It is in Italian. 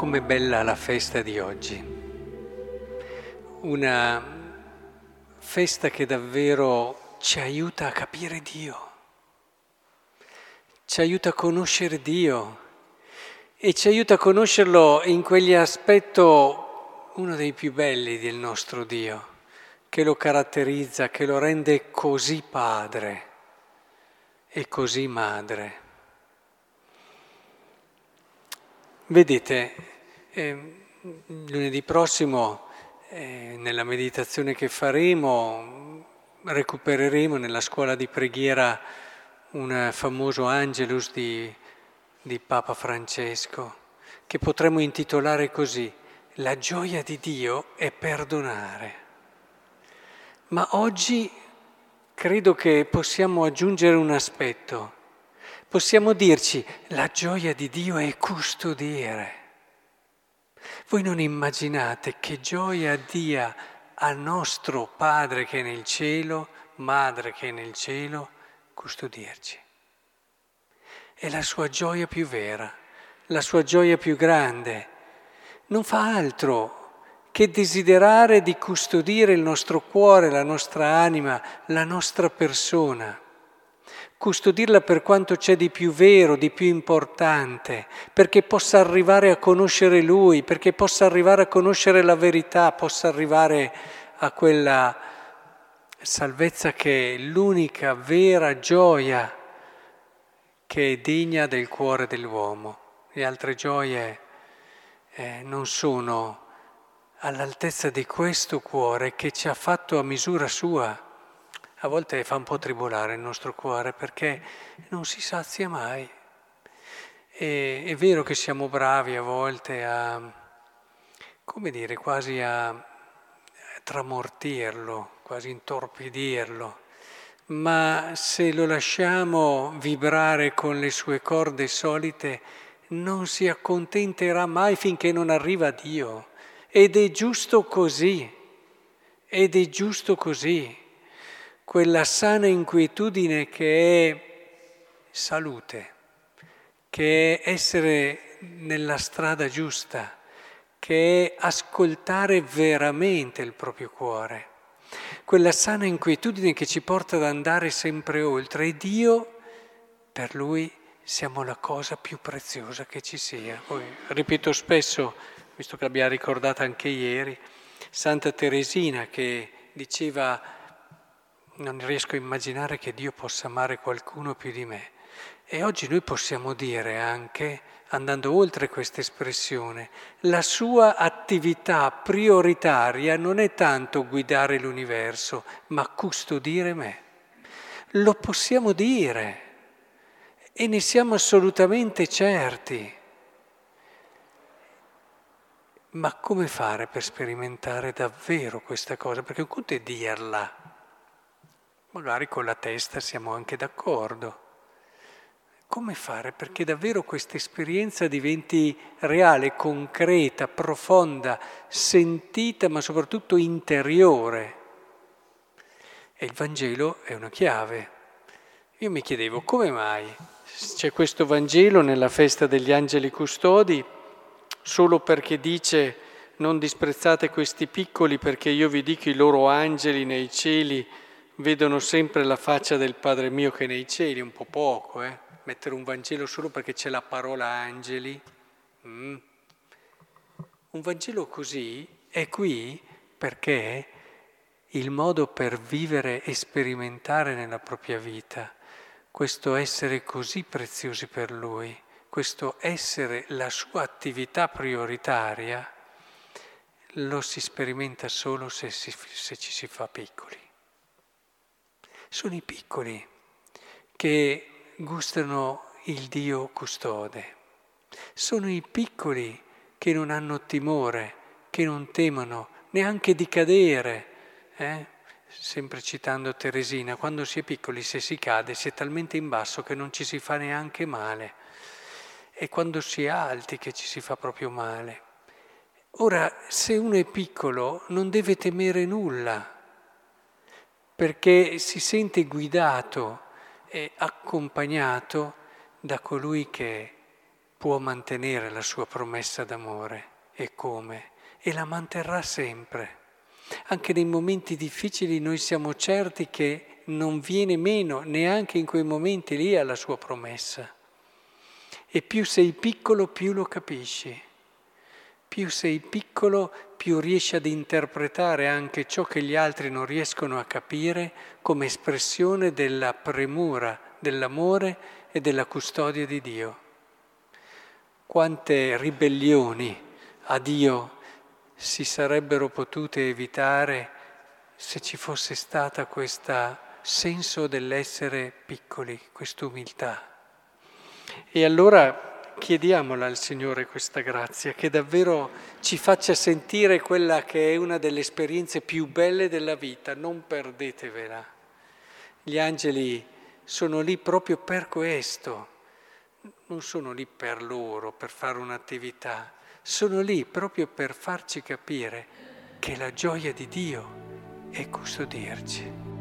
com'è bella la festa di oggi. Una festa che davvero ci aiuta a capire Dio, ci aiuta a conoscere Dio e ci aiuta a conoscerlo in quegli aspetti, uno dei più belli del nostro Dio, che lo caratterizza, che lo rende così padre e così madre. Vedete, eh, lunedì prossimo, eh, nella meditazione che faremo, recupereremo nella scuola di preghiera un famoso Angelus di, di Papa Francesco, che potremmo intitolare così, La gioia di Dio è perdonare. Ma oggi credo che possiamo aggiungere un aspetto possiamo dirci la gioia di Dio è custodire. Voi non immaginate che gioia dia al nostro Padre che è nel cielo, Madre che è nel cielo, custodirci. È la sua gioia più vera, la sua gioia più grande. Non fa altro che desiderare di custodire il nostro cuore, la nostra anima, la nostra persona custodirla per quanto c'è di più vero, di più importante, perché possa arrivare a conoscere Lui, perché possa arrivare a conoscere la verità, possa arrivare a quella salvezza che è l'unica vera gioia che è degna del cuore dell'uomo. Le altre gioie eh, non sono all'altezza di questo cuore che ci ha fatto a misura sua a volte fa un po' tribolare il nostro cuore perché non si sazia mai. E, è vero che siamo bravi a volte a, come dire, quasi a tramortirlo, quasi intorpidirlo, ma se lo lasciamo vibrare con le sue corde solite, non si accontenterà mai finché non arriva Dio. Ed è giusto così, ed è giusto così quella sana inquietudine che è salute, che è essere nella strada giusta, che è ascoltare veramente il proprio cuore, quella sana inquietudine che ci porta ad andare sempre oltre e Dio, per Lui, siamo la cosa più preziosa che ci sia. Poi ripeto spesso, visto che l'abbiamo ricordata anche ieri, Santa Teresina che diceva non riesco a immaginare che Dio possa amare qualcuno più di me. E oggi noi possiamo dire anche, andando oltre questa espressione, la sua attività prioritaria non è tanto guidare l'universo, ma custodire me. Lo possiamo dire e ne siamo assolutamente certi. Ma come fare per sperimentare davvero questa cosa? Perché un conto è dirla, Magari con la testa siamo anche d'accordo. Come fare perché davvero questa esperienza diventi reale, concreta, profonda, sentita, ma soprattutto interiore? E il Vangelo è una chiave. Io mi chiedevo come mai c'è questo Vangelo nella festa degli angeli custodi solo perché dice non disprezzate questi piccoli perché io vi dico i loro angeli nei cieli vedono sempre la faccia del Padre mio che è nei cieli, un po' poco, eh? mettere un Vangelo solo perché c'è la parola angeli. Mm. Un Vangelo così è qui perché il modo per vivere e sperimentare nella propria vita questo essere così preziosi per Lui, questo essere la sua attività prioritaria, lo si sperimenta solo se, si, se ci si fa piccoli sono i piccoli che gustano il Dio custode. Sono i piccoli che non hanno timore, che non temono neanche di cadere. Eh? Sempre citando Teresina, quando si è piccoli, se si cade, si è talmente in basso che non ci si fa neanche male. E quando si è alti che ci si fa proprio male. Ora, se uno è piccolo, non deve temere nulla perché si sente guidato e accompagnato da colui che può mantenere la sua promessa d'amore e come, e la manterrà sempre. Anche nei momenti difficili noi siamo certi che non viene meno neanche in quei momenti lì alla sua promessa. E più sei piccolo, più lo capisci. Più sei piccolo, più riesci ad interpretare anche ciò che gli altri non riescono a capire come espressione della premura, dell'amore e della custodia di Dio. Quante ribellioni a Dio si sarebbero potute evitare se ci fosse stata questo senso dell'essere piccoli, questa umiltà. E allora chiediamola al Signore questa grazia, che davvero ci faccia sentire quella che è una delle esperienze più belle della vita, non perdetevela. Gli angeli sono lì proprio per questo, non sono lì per loro, per fare un'attività, sono lì proprio per farci capire che la gioia di Dio è custodirci.